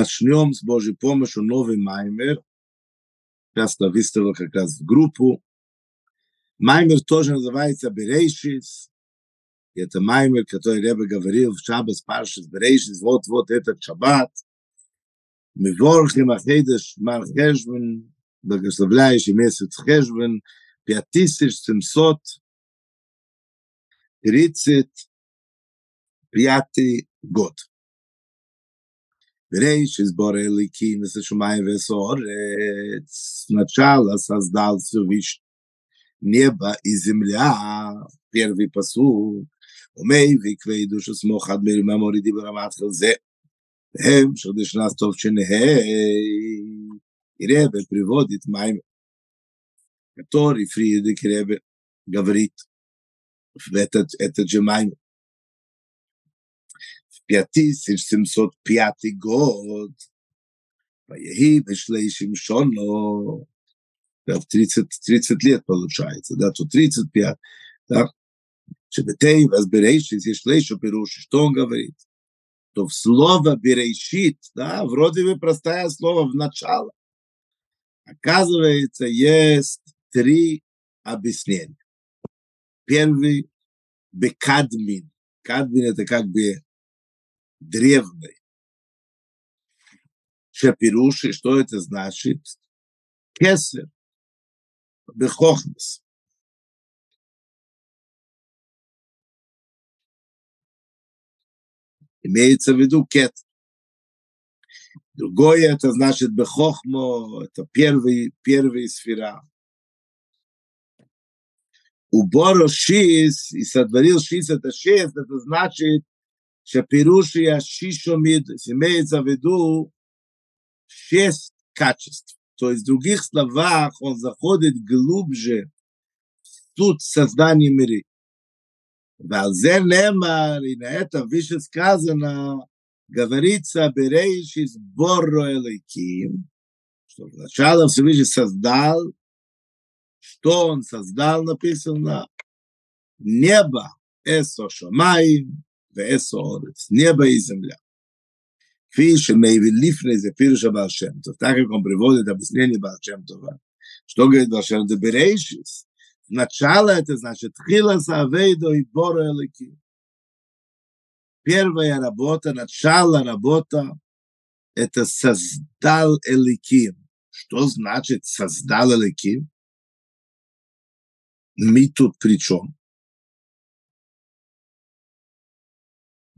Начнем с Божьей помощью новый маймер. Сейчас я выставил как раз в группу. Маймер тоже называется Берейшис. Это маймер, который Ребе говорил в Шаббас Паршис Берейшис. Вот-вот этот шаббат. Мы ворхим Ахейдеш Мар Хешбен, благословляющий месяц Хешбен, 5735 год. Берейши сбор Эликим, это Шумай Весорец. Сначала создал Всевышний небо и земля. Первый посуд. ומי ויקווי דוש הסמוך עד מירי מהמורידי ברמת חלזה. הם שרדש נס טוב שנהי. Ребе приводит Маймер, который Фридрих Ребе говорит в этот, этот же Маймер. 5705 год. Поеги Бешлейшим Шоно. Да, в 30, 30 лет получается, да, тут 35. Да. Шебетей, Возберейшит, Ешлейшу Перуши, что он говорит? То в слово Берейшит, да, вроде бы простое слово в начало. Оказывается, есть три объяснения. Первый – бекадмин. Кадмин – это как бы древной. Шапируши, что это значит? Кесер, бехохмас. Имеется в виду кет. Другое это значит бехохмо, это первый, первый сфера. У Боро Шис, и сотворил Шис, это шесть, это значит Шапируш и Ашишомид, имеется в виду шесть качеств. То есть в других словах он заходит глубже в суть создания мира. Валзе немар, и на это выше сказано, говорится, берешь из Борро Элейким, что сначала Всевышний создал, что он создал, написано, небо, эсо шамаим, небо и земля. Квиш Мейвилифне за Пирша Балшемтов. Так как он приводит объяснение Балшемтова. Что говорит Балшемтов? Берейшис. Начало это значит Хилас Авейдо и Боро Элеки. Первая работа, начало работа, это создал Эликим. Что значит создал Эликим? Мы тут при чем?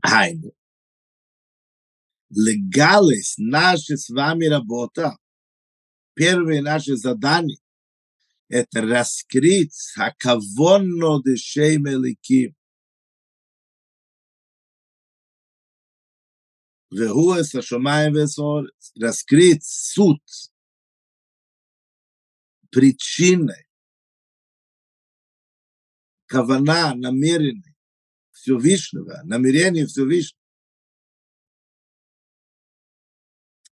Хайну. Легалость нашей с вами работа, первое наше задание, это раскрыть хакавонно дешей мелики. והוא את השמיים והארץ, раскрыть суть, причины, кавана, намерение, Всевышнего, намерение Всевышнего.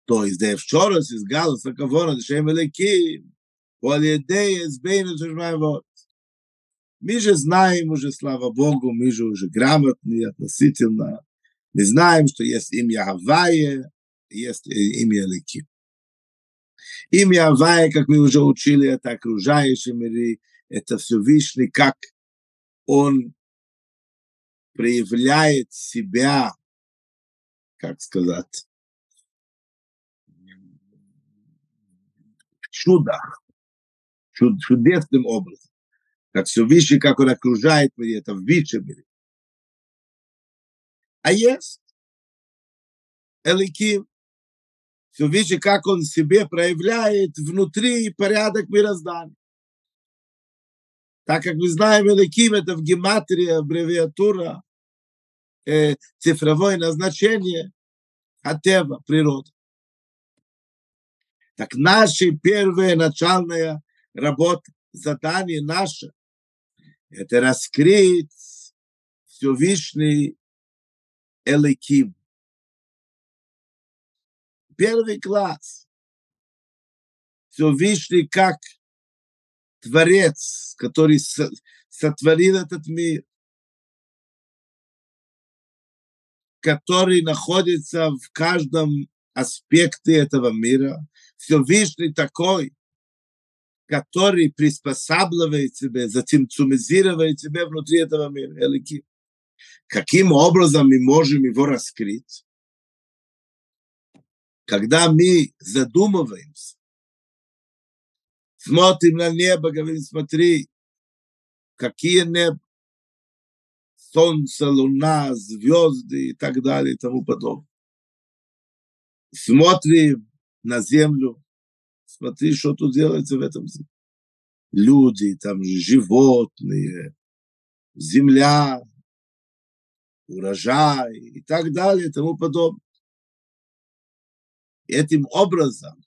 То есть, да вчорас из галуса кавона дешем элеким, по алидее избейну вот. Мы же знаем уже, слава Богу, мы же уже грамотные относительно. Мы знаем, что есть имя Хавайя, есть имя Элеким. Имя Хавайя, как мы уже учили, это окружающий мир, это Всевышний, как он проявляет себя, как сказать, в чудах, чуд, чудесным образом. Как все выше, как он окружает меня, это в высшем мире. А есть Эликим, все выше, как он себе проявляет внутри порядок мироздания. Так как мы знаем, Эликим это в гематрии аббревиатура э, цифровое назначение Хатева, природа. Так наша первая начальная работа, задание наше, это раскрыть Всевышний Эликим. Первый класс. Всевышний как Творец, который сотворил этот мир. Который находится в каждом аспекты этого мира. Всевышний такой, который приспосабливает тебя, затемцумизирует тебя внутри этого мира. Элики. Каким образом мы можем его раскрыть? Когда мы задумываемся, смотрим на небо, говорим, смотри, какие небо, солнце, луна, звезды и так далее и тому подобное. Смотрим на землю, смотри, что тут делается в этом земле. Люди, там животные, земля, урожай и так далее и тому подобное. Этим образом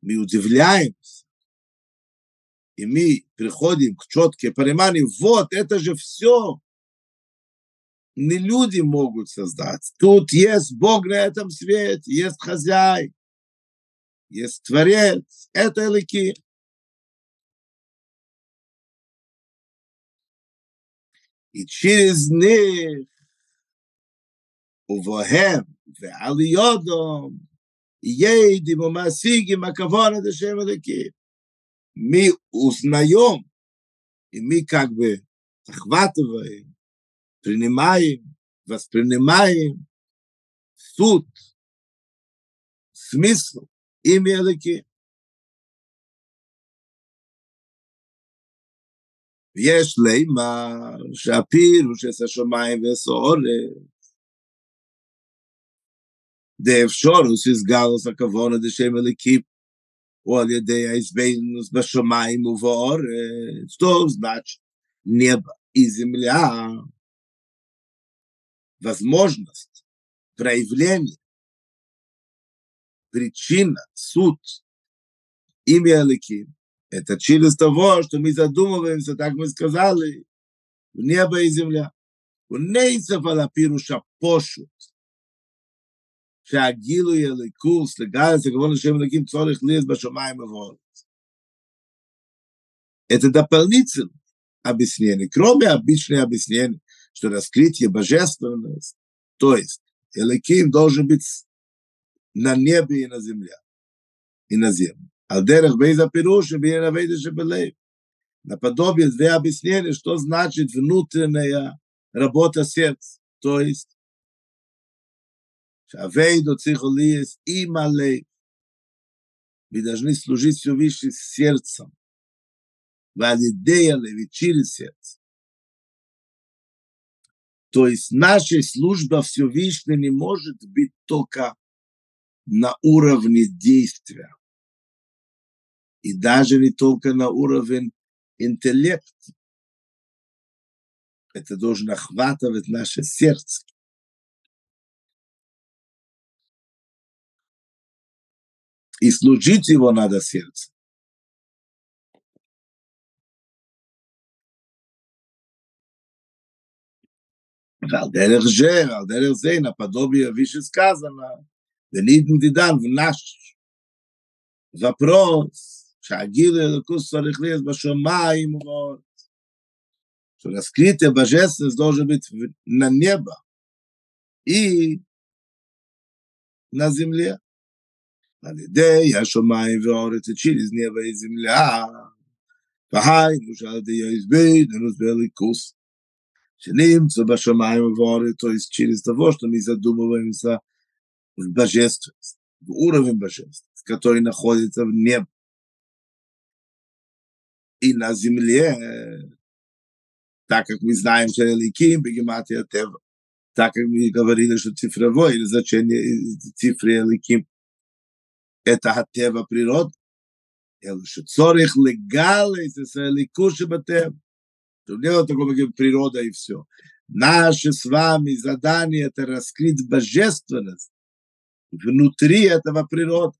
мы удивляемся, и мы приходим к четкому пониманию, вот это же все не люди могут создать. Тут есть Бог на этом свете, есть хозяин, есть Творец, это Элики. И через них ובהם ועל יודום едем ומשיגים הכבוד את השם אלוקים. Мы узнаем, и мы как бы захватываем, принимаем, воспринимаем суть, смысл имя Элоки. ויש לימר שהפירוש את השמיים והסעורת דאפשורוס יסגלוס הכוונה דשם אליקים או על ידי ההסבינוס בשמיים ובאורץ. טוב, значит, небо и земля, возможность проявления, причина, суд, имя Алики. Это через того, что мы задумываемся, так мы сказали, в небо и земля. У нейцев алапируша пошут. שהגילוי הליכוס לגייס הכבוד לשם אלוקים צורך ליאס בשמיים ובארץ. Это дополнительное объяснение, кроме обычного объяснения, что раскрытие божественности, то есть Элоким должен быть на небе и на земле, и на земле. Алдерах бейза пируша, бейна вейдеша белей. Наподобие две объяснения, что значит внутренняя работа сердца, то есть Авейду цихолиес и алейх. Вы должны служить все выше с сердцем. Валидея леви через сердце. То есть наша служба Всевышнего не может быть только на уровне действия. И даже не только на уровне интеллекта. Это должно охватывать наше сердце. и служить его надо сердцем. ועל דרך זה, על דרך זה, наподобие выше сказано, וניתן תדן ונש. вопрос, שהגיל אלוקוס צריך להיות בשמיים ובארץ. что раскрытие божественности должен быть на небо и на земле. Алидей, Ашамай, Веорец, через небо и земля. Вахай, Мушал, Дей, Избей, Нерузбелый Кус. Шенимцу, Башамай, Веорец, то есть через того, что мы задумываемся в божественности, в уровень божественности, который находится в небе и на земле, так как мы знаем, что Эликим, Бегематия Тева, так как мы говорили, что цифровое значение цифры Эликим это Атева природа. Цорих легалы, ликуши батев. Тут нет такого, как природа и все. Наше с вами задание – это раскрыть божественность внутри этого природы.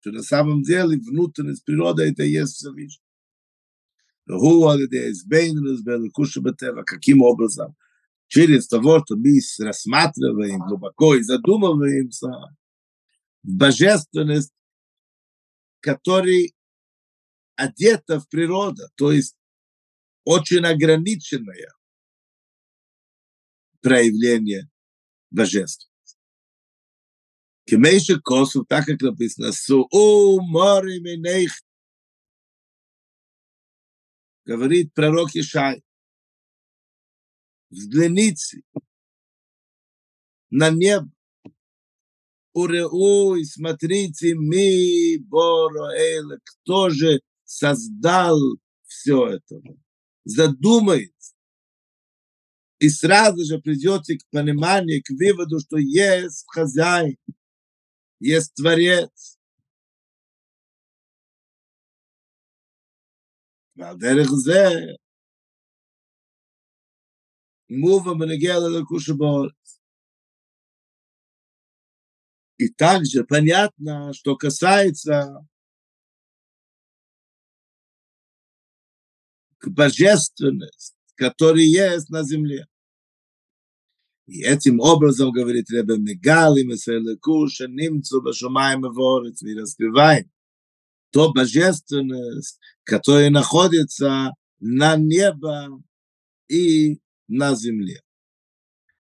Что на самом деле внутренность природы – это и есть Всевышний. А а каким образом? Через того, что мы рассматриваем глубоко и задумываемся – божественность, который одета в природу, то есть очень ограниченное проявление божественности. Кемейше Косов, так как написано, су у море менейх, говорит пророк Ишай, взгляните на небо, Уреуй, смотрите, ми, Боро, Эйла, кто же создал все это? Задумается. И сразу же придете к пониманию, к выводу, что есть хозяин, есть творец. Мува Менегела Лакуша Баора. И также понятно, что касается божественности, которая есть на земле. И этим образом, говорит Ребе Мегали, Меселekуша, Нимцу, Башумаем и Ворец, мы раскрываем то божественность, которая находится на небо и на земле.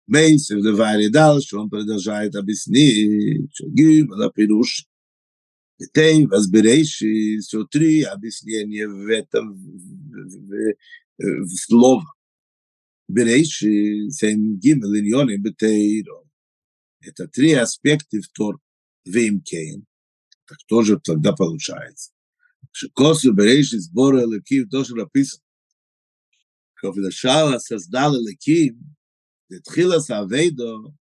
Мейсев Левари дальше, он продолжает объяснить, что Гим, это пируш, Тей, возберейший, все три объяснения в этом в, в, в слово. Берейший, семь гимел, иньоны, бетейро. Это три аспекта в Тор, Веймкейн. Так тоже тогда получается. Шекосу берейший сбора Элаким, тоже написано. Когда Шала создал de tkhila sa veido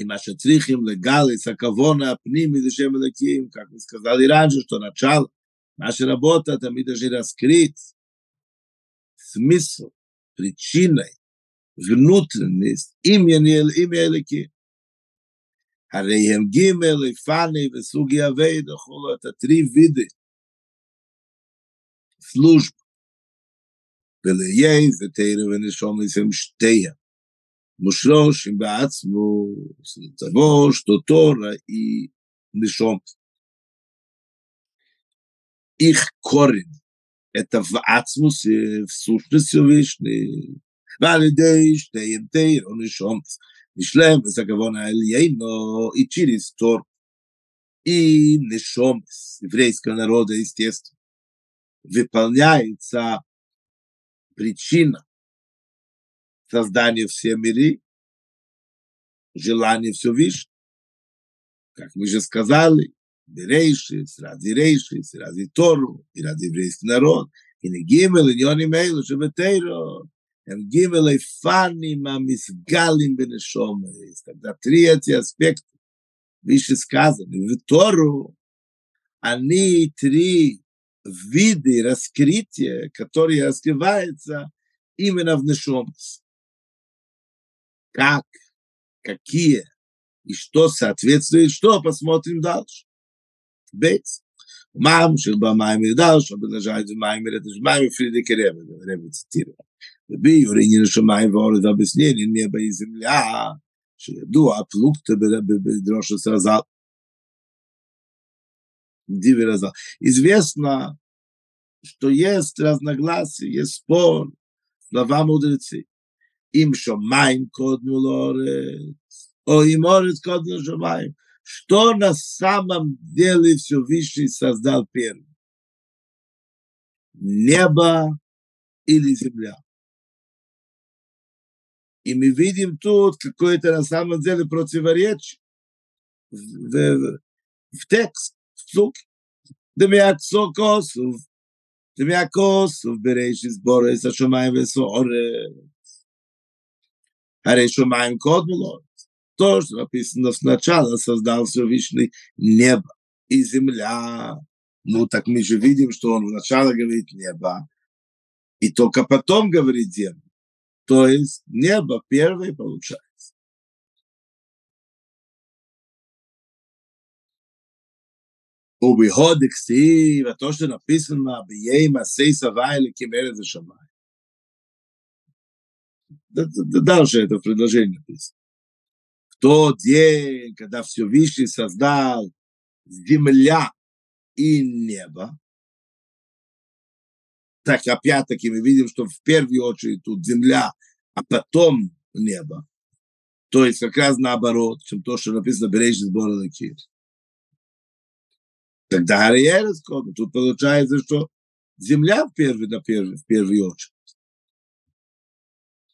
im ma shtrikhim le galis a kavona apni mi de shem lekim kak mis kazal iranjo sto na chal ma she rabota ta mi de jira skrit smisl prichina vnutnis im ye ne im הרי הם ג' לפני בסוג יווי דחולו את הטרי וידי, סלושב, ולהיה זה ונשום לסם שתיה, מושלושים בעצמו, תבוא שתותורה היא נשום. איך קורן את העצמוס в сущность Всевышний, ועל ידי שתיהם תרא ונשום. נשלם וסגבון העליינו, и через Тор, и нешомс еврейского народа, естественно, выполняется причина создания всех миры, желание Всевышнего. Как мы же сказали, Берейши, ради Рейши, ради Тору, и ради еврейский народ, и не гимел, и не он имейл, что бетейро, הם גימל פאנים המסגלים בנשום, тогда три эти аспекта, выше сказано, в Тору они три виды раскрытия, которые раскрываются именно в Нешомс. Как, какие и что соответствует, что посмотрим дальше. Бейц. Мам, шелба майми дальше, продолжает майми, это же майми Фридрике Ребе, Ребе цитирует. רבי עניין השמיים ואורז הבסנין, הנה באזמלה, שידוע פלוגתא בדרוש הסרזל. Дивер Разал. Известно, что есть разногласия, есть спор, слова мудрецы. им шамаем кодну лорец, о им орец кодну шамаем. Что на самом деле Всевышний создал первым? Небо или земля? И мы видим тут какое-то на самом деле противоречие в, в, в текст, в слух. Демиаксокосов, демиакосов, берешис борес, ашумай весорец. וסוערס. הרי שמיים קודמו לו. То, что написано сначала, создал Всевышний небо и земля. Ну, так мы же видим, что он вначале говорит небо, и только потом говорит землю. То есть небо первое получается. ובהוד הכתיב, התו שנפיסנו ביהי מעשי סבי אלוקים ארץ השמיים. Дальше это предложение написано. В тот день, когда Всевышний создал земля и небо, так опять-таки мы видим, что в первую очередь тут земля, а потом небо. То есть как раз наоборот, чем то, что написано «Бережный сбор Лакир». Тогда Ариерес Тут получается, что земля в первую, на первую, в первую очередь.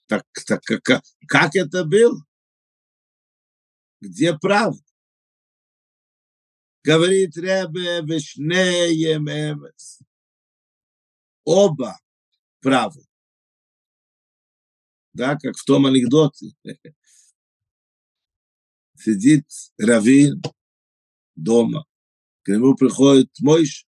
Так, так как, как это было? Где правда? Говорит Ребе Вишнеем Эмес. Оба правы. Да, как в том анекдоте. Сидит Равин дома. К нему приходит Мойш.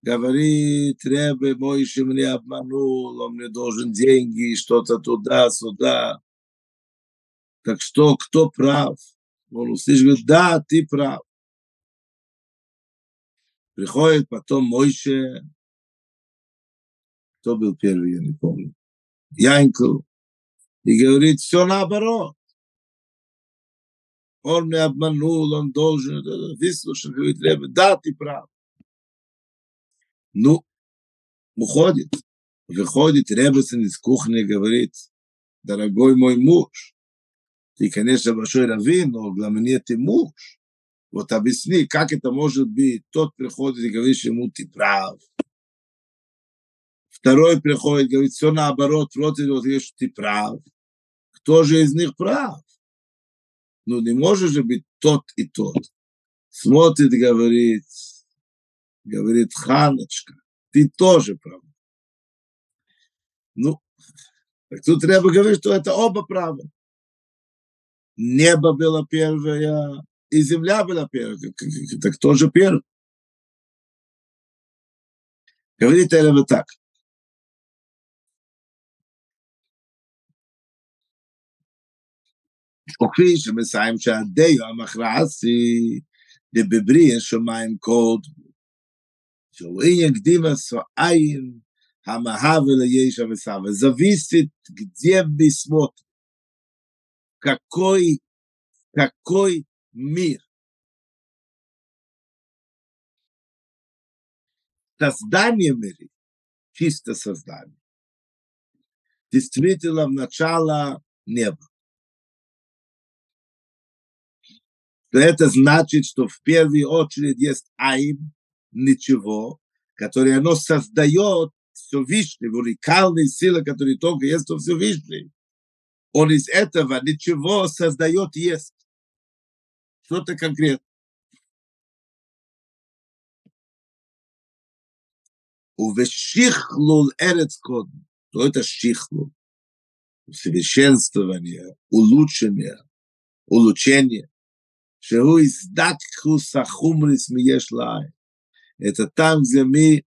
Говорит, Ребе, Мойши мне обманул, он мне должен деньги, что-то туда-сюда. Так что, кто прав? Он услышит, да, ты прав. Приходит потом Мойше, кто был первый, я не помню, Янкл, и говорит, все наоборот. Он меня обманул, он должен, выслушал, говорит, да, ты прав. Ну, уходит, выходит Ребесен из кухни, говорит, дорогой мой муж, ты, конечно, большой раввин, но для меня ты муж. Вот объясни, как это может быть? Тот приходит и говорит ему, ты прав. Второй приходит, говорит, все наоборот, и вот, говорит, ты прав. Кто же из них прав? Ну, не может же быть тот и тот. Смотрит, говорит, говорит, Ханочка, ты тоже прав. Ну, так тут треба говорить, что это оба правы. Небо было первое, и земля была первая. Так кто же первый? Говорит Элева так. וכפי שמסיים שהדיו המכרעסי דבבריא שמיים קוד, שהוא עניין קדימה סועין המהווה לישע וסבא. Зависит, где бы смотрит, какой, какой мир. Создание мира, чисто создание, действительно в начало неба. то это значит, что в первую очередь есть Айн, ничего, которое оно создает все Всевышний, уникальные силы, которые только есть все Всевышний. Он из этого ничего создает есть. Что-то конкретное. Увешихлул эрец кодм. Что это шихлул? Усовершенствование, улучшение, улучшение. Шеу издакху сахумрис миеш. Это там, где мы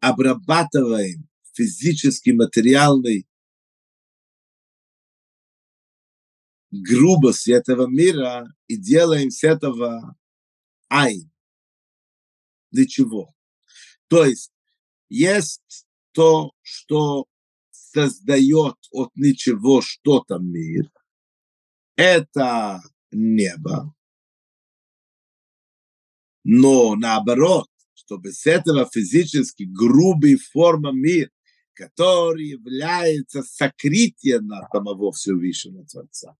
обрабатываем физически, материальный грубость этого мира и делаем с этого айн. Для чего? То есть есть то, что создает от ничего что-то мир, это небо. Но наоборот, чтобы с этого физически грубой формы мир, который является сокрытием самого Всевышнего Творца.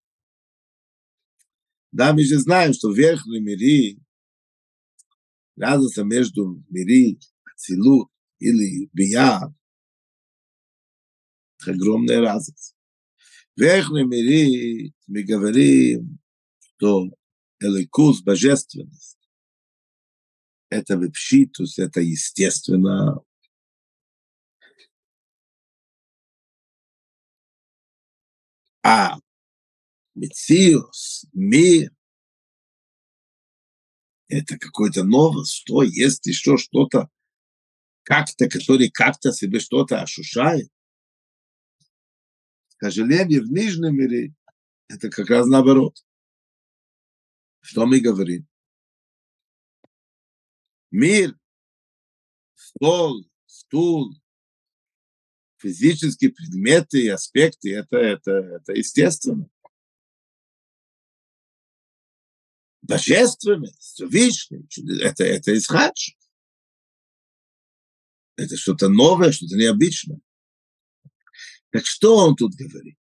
Да, мы же знаем, что в верхнем мире разница между мири, Ацилут или Бия огромная разница. В верхнем мире мы говорим, что эликус, божественность, это вепшитус, это естественно. А Мециус, мир, это какое-то новое, что есть еще что-то, как-то, который как-то себе что-то ощущает. К сожалению, в нижнем мире это как раз наоборот. Что мы говорим? Мир, стол, стул, физические предметы и аспекты, это, это, это естественно. Божественность, Вишний, это, это из хадж. Это что-то новое, что-то необычное. Так что он тут говорит?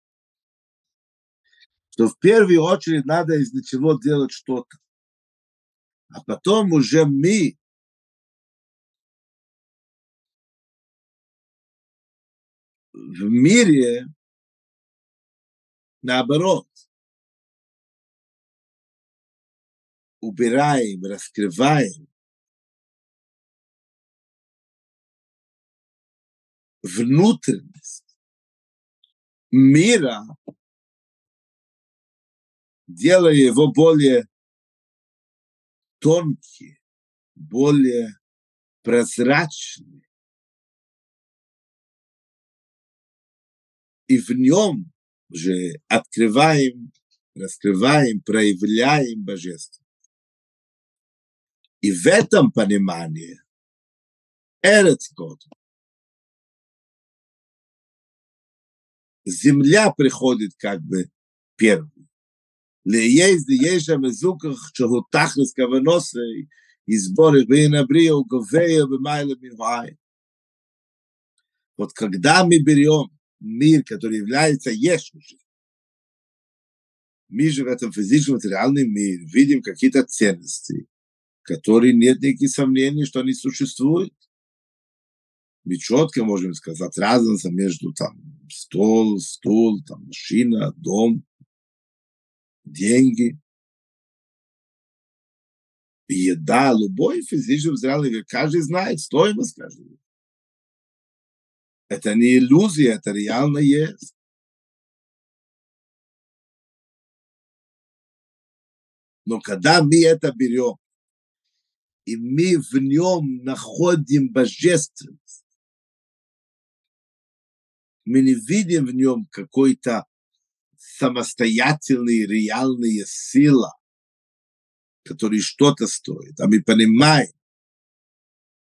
Что в первую очередь надо из чего делать что-то. А потом уже мы в мире наоборот убираем, раскрываем внутренность мира, делая его более тонкий, более прозрачный. И в нем же открываем, раскрываем, проявляем божество. И в этом понимании Эрец год. Земля приходит как бы первым. לאייז די יש המזוכח שהוא תכלס כוונוסי, изборы בין הבריאה וגוביה במיילה מנועי. Вот когда мы берем мир, который является Ешушем, мы же в этом физическом материальном мире видим какие-то ценности, которые нет никаких сомнений, что они существуют. Мы четко можем сказать разница между там стол, стул, там машина, дом, деньги, еда, любой физический взяли, каждый знает стоимость каждого. Это не иллюзия, это реально есть. Но когда мы это берем, и мы в нем находим божественность, мы не видим в нем какой-то самостоятельные, реальные сила, которые что-то стоят. А мы понимаем,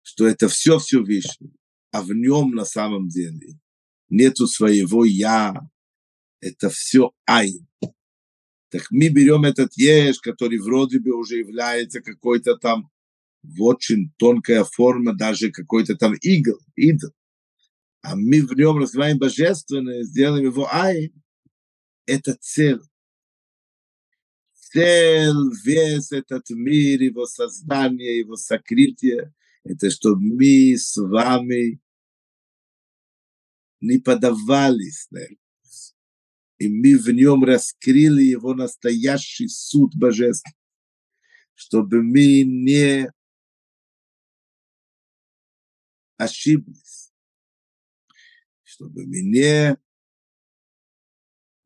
что это все Всевышний, а в нем на самом деле нету своего «я», это все «айн». Так мы берем этот еш, который вроде бы уже является какой-то там очень тонкая форма, даже какой-то там игл, идол. А мы в нем развиваем божественное, сделаем его айн, это цель. Цель, вес этот мир, его создание, его сокрытие, это чтобы мы с вами не подавались на и мы в нем раскрыли его настоящий суд божественный, чтобы мы не ошиблись, чтобы мы не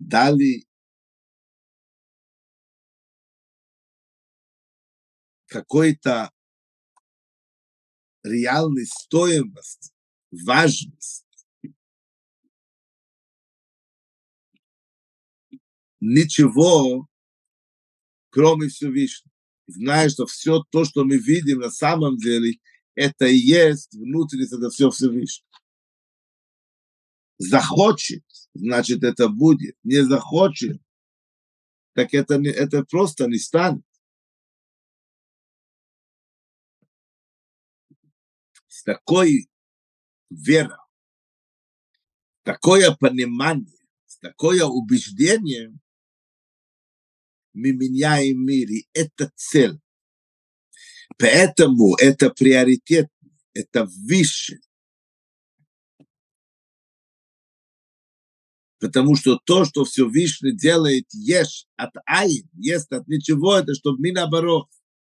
дали какой-то реальной стоимость, важность. Ничего, кроме Всевышнего. Зная, что все то, что мы видим на самом деле, это и есть внутренность, это все Всевышний. Захочет, значит, это будет. Не захочет, так это, не, это просто не станет. С такой верой, такое понимание, такое убеждение мы меняем мир, и это цель. Поэтому это приоритет, это выше. Потому что то, что все Всевышний делает, ешь от айн, ест от ничего, это чтобы мы наоборот,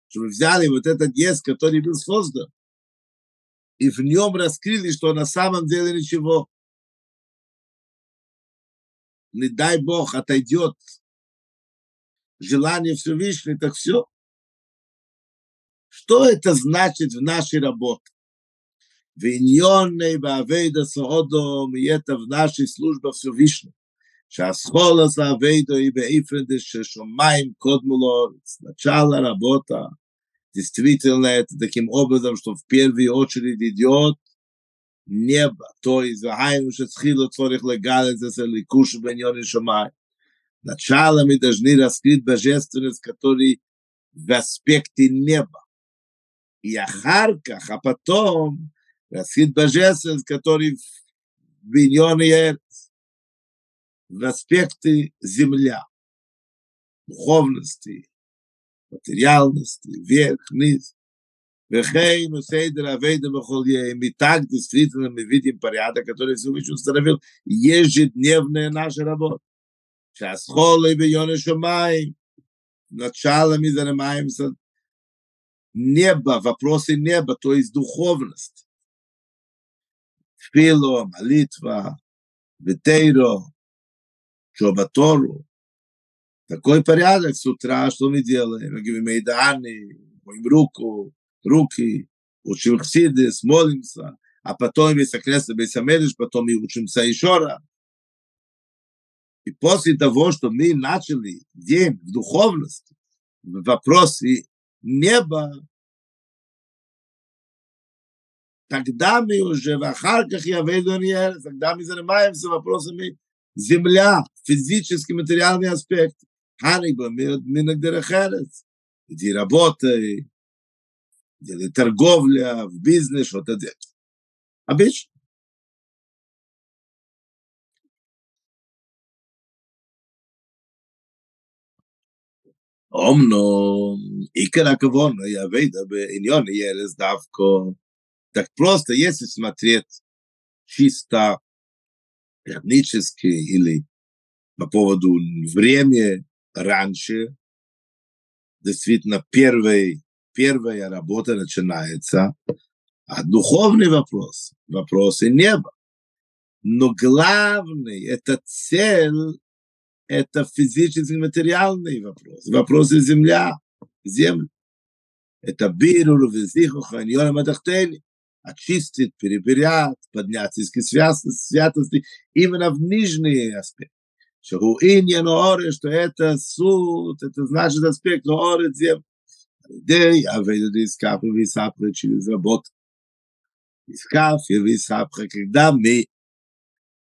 чтобы взяли вот этот ес, который был создан, и в нем раскрыли, что на самом деле ничего. Не дай Бог, отойдет желание Всевышнего, так все. Что это значит в нашей работе? ועניוני בעבידה סעודו מיתא ונשי служба Всевышнего. שהסחול הזה עבידו היא באיפן ששומעים קודמו לו, начало работа, действительно это таким образом, что в первую очередь идет небо, то есть вахайну шецхилу цорих легалит за ликуш беньони шамай. Начало мы должны раскрыть божественность, который в аспекте неба. И ахарках, а потом раскрыть божественность, который в Биньоне Эрц. в аспекты земля, духовности, материальности, вверх, вниз. Вехейн усейдер авейда бахолье. И так действительно мы видим порядок, который Всевышний установил ежедневная наша работа. Сейчас холы бьёны шумай. Начало мы занимаемся небо, вопросы неба, то есть духовность. Фило, молитва, ветейро, Тору. Такой порядок с утра, что мы делаем? Мы говорим Мейданы, моим руку, руки, учим хсидис, молимся, а потом есть окрест Бейсамедиш, потом мы учимся еще раз. И после того, что мы начали день в духовности, в вопросе неба, тогда мы уже, в Ахарках я вейду тогда мы занимаемся вопросами земля, физический, материальный аспект. Ханиба, Минагдерахерец, где работай, где торговля, в бизнес, что-то делать. Обычно. אומנם עיקר הכוונה יעבד בעניון ירס דווקא, так просто если смотреть чисто технически или по поводу времени раньше, действительно первый, первая работа начинается, а духовный вопрос, вопросы неба. Но главный, это цель, это физический материальный вопрос, вопросы земля, земля. Это бирур, везиху, ханьора, матахтели очистить, переберят, поднять из святости именно в нижний аспект. Что иньян оре, что это суд, это значит аспект оре зем. Дей, а ведь искав и висапха через работу. Искав и висапха, когда мы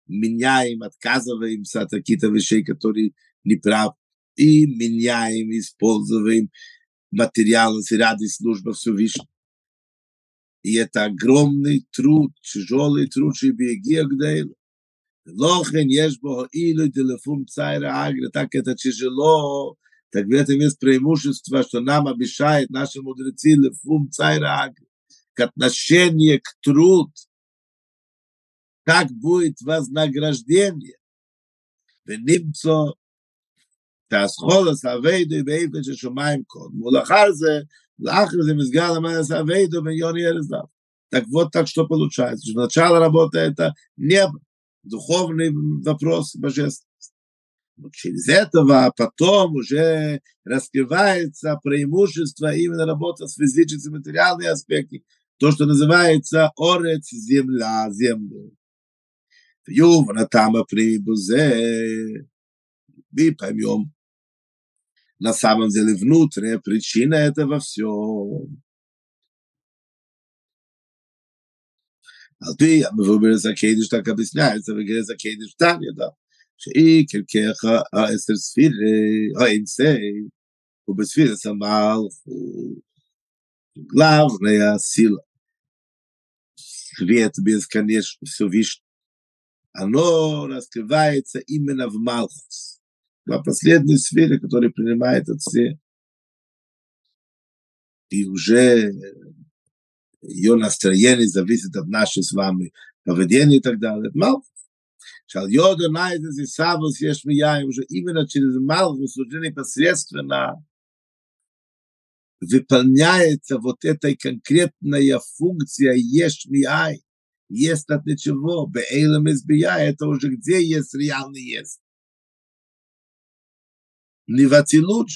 меняем, отказываемся от каких-то вещей, которые неправы, и меняем, используем материалы ради службы Всевышнего. И это огромный труд, тяжелый труд, שבהגיע גדל. לכן יש בו אילו דלפום צייר агры, так это тяжело, так в этом есть преимущество, что нам обещает наши мудрецы лефум цайр агры, к отношению к труд, как будет вознаграждение. ונמצא תעשכו לסעבדו באיפן ששומעים קודם, ולאחר זה Лахр за мизгала моя савейду бен Ерезав. Так вот так что получается, что начало работы это небо, духовный вопрос божественности. Но через этого потом уже раскрывается преимущество именно работы с физическими материальными аспектами, то, что называется орец земля, земля. Ювна там прибузе, мы поймем, на самом деле внутренняя причина этого все. על פי המבוברס הקדיש так объясняется, וגרס הקדיש תניא, да, שהיא כרכך העשר ספירי, האינסי, ובספירס המלכות, главная сила, свет бесконечно, все вишь, оно раскрывается именно в Малхус на последней сфере, которая принимает все. И уже ее настроение зависит от нашей с вами поведения и так далее. Малхус. Шал йода найдет и савус еш мияем, уже именно через Малхус уже непосредственно выполняется вот эта конкретная функция еш мияй. Есть от ничего, бейлем из это уже где есть реальный есть. Неватилут,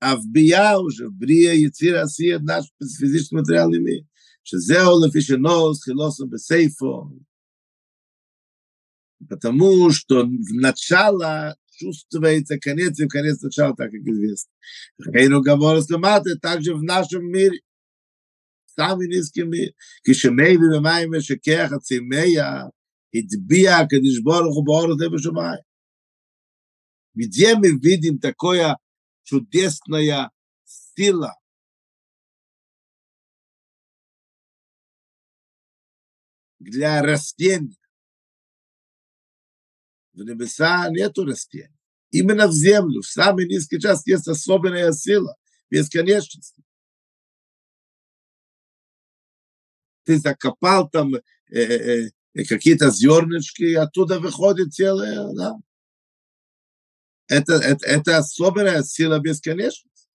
а в бия уже, в брия яцир асия наш физический материальный мир. שזהו לפי שנוס חילוסו בסייפו. Потому что в начало чувствуется конец и в конец начала, так как известно. Хейну Гамора Сломаты также в нашем мире, самый низкий мир. כשמי ובמים ושכח הצימיה, הטביע הקדיש ברוך הוא באור הזה בשמיים. где мы видим такое чудесная сила для растений, в небеса нету растений. Именно в землю, в самый низкий час есть особенная сила, бесконечности. Ты закопал там э, э, э, какие-то зернышки, оттуда выходит целое, да. Это, это, это особенная сила бесконечности.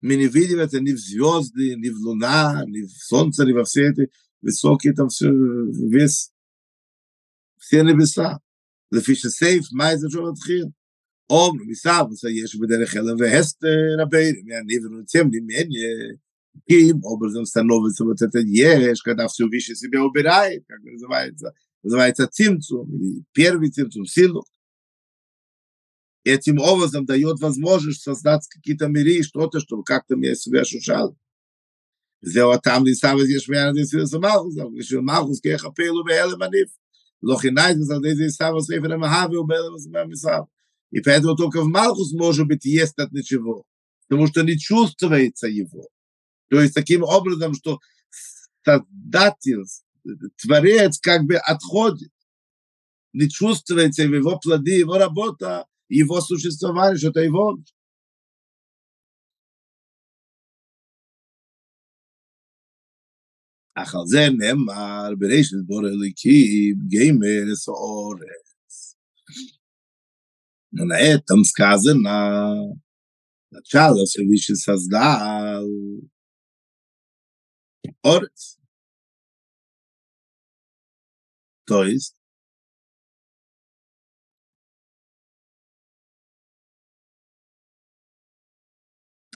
Мы не видим это ни в звезды, ни в луна, ни в солнце, ни во все эти высокие там все, весь, все небеса. לפי שסייף, מה זה שוב מתחיל? אום, מסב, עושה יש בדרך אלה והסתר הביירים, יעני ונוצם לי מעין קים, או בזה מסתנו וסבוצת את יש, כתב סובי שסיבי או בראי, как называется, называется цимцум, или первый цимцум, силу. этим образом дает возможность создать какие-то миры и что-то, чтобы как-то меня себя ощущал. Сделал там не сам здесь меня здесь с Малхусом, еще Малхус кеха пелу белым аниф. Лохинайт за здесь сам с Эфрем Хавил белым с моим сам. И поэтому только в Малхус может быть есть от ничего, потому что не чувствуется его. То есть таким образом, что создатель, творец как бы отходит, не чувствуется его плоды, его работа, его существование, что это его. אך על זה נאמר בראשית בור אליקים גיימר אורץ. На этом сказано, начало Всевышний создал Орец. То есть,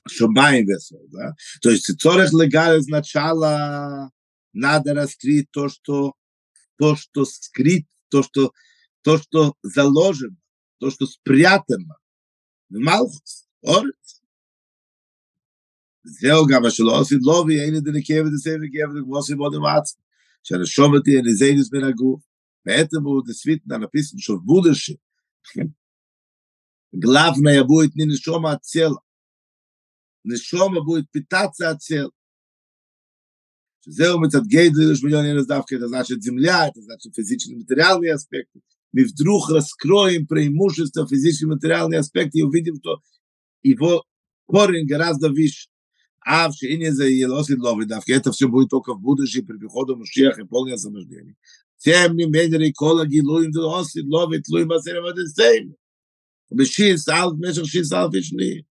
Шумаем весел, да? То есть, цорих легаль начала надо раскрыть то, что, то, что скрыт, то, что, то, что заложено, то, что спрятано в Малхус, Орец. זהו גם מה שלא עושים לו, ואין את הנקב את הספר כאב כמו עושים עוד עצמם. שהנשומת היא הנזיינוס בין הגוף. בעצם הוא דסוויתן על הפיסן של בודרשי. גלבנה יבוא את נשומה הצל. נשומה בו את פיתצה הצל. שזהו מצד גדל יש מיליון ינוס דווקא את הזאת זמליה, את הזאת פיזיצ'י материальные аспекты. Мы вдруг раскроем преимущество физически-материальные аспекты и увидим, что его корень гораздо выше. А в Шине за Елосид Лови, давка это все будет только в будущем при приходу Машиаха и полное освобождение. Тем не менее, Рикола Гилуим за Осид Лови, Тлуим Басерем Адесейм. Бешин Салф, Мешах Шин Салф и Шни.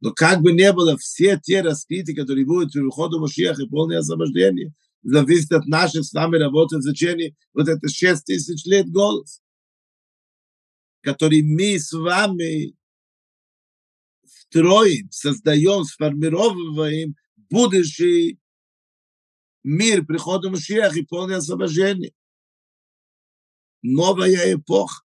Но как бы не было, все те раскрытия, которые будут при приходу Машиаха и полное освобождение, зависит от наших с нами работы в течение вот это шесть тысяч лет голос, который мы с вами строим, создаем, сформировываем будущий мир прихода Машиаха и полное освобождение. Новая эпоха.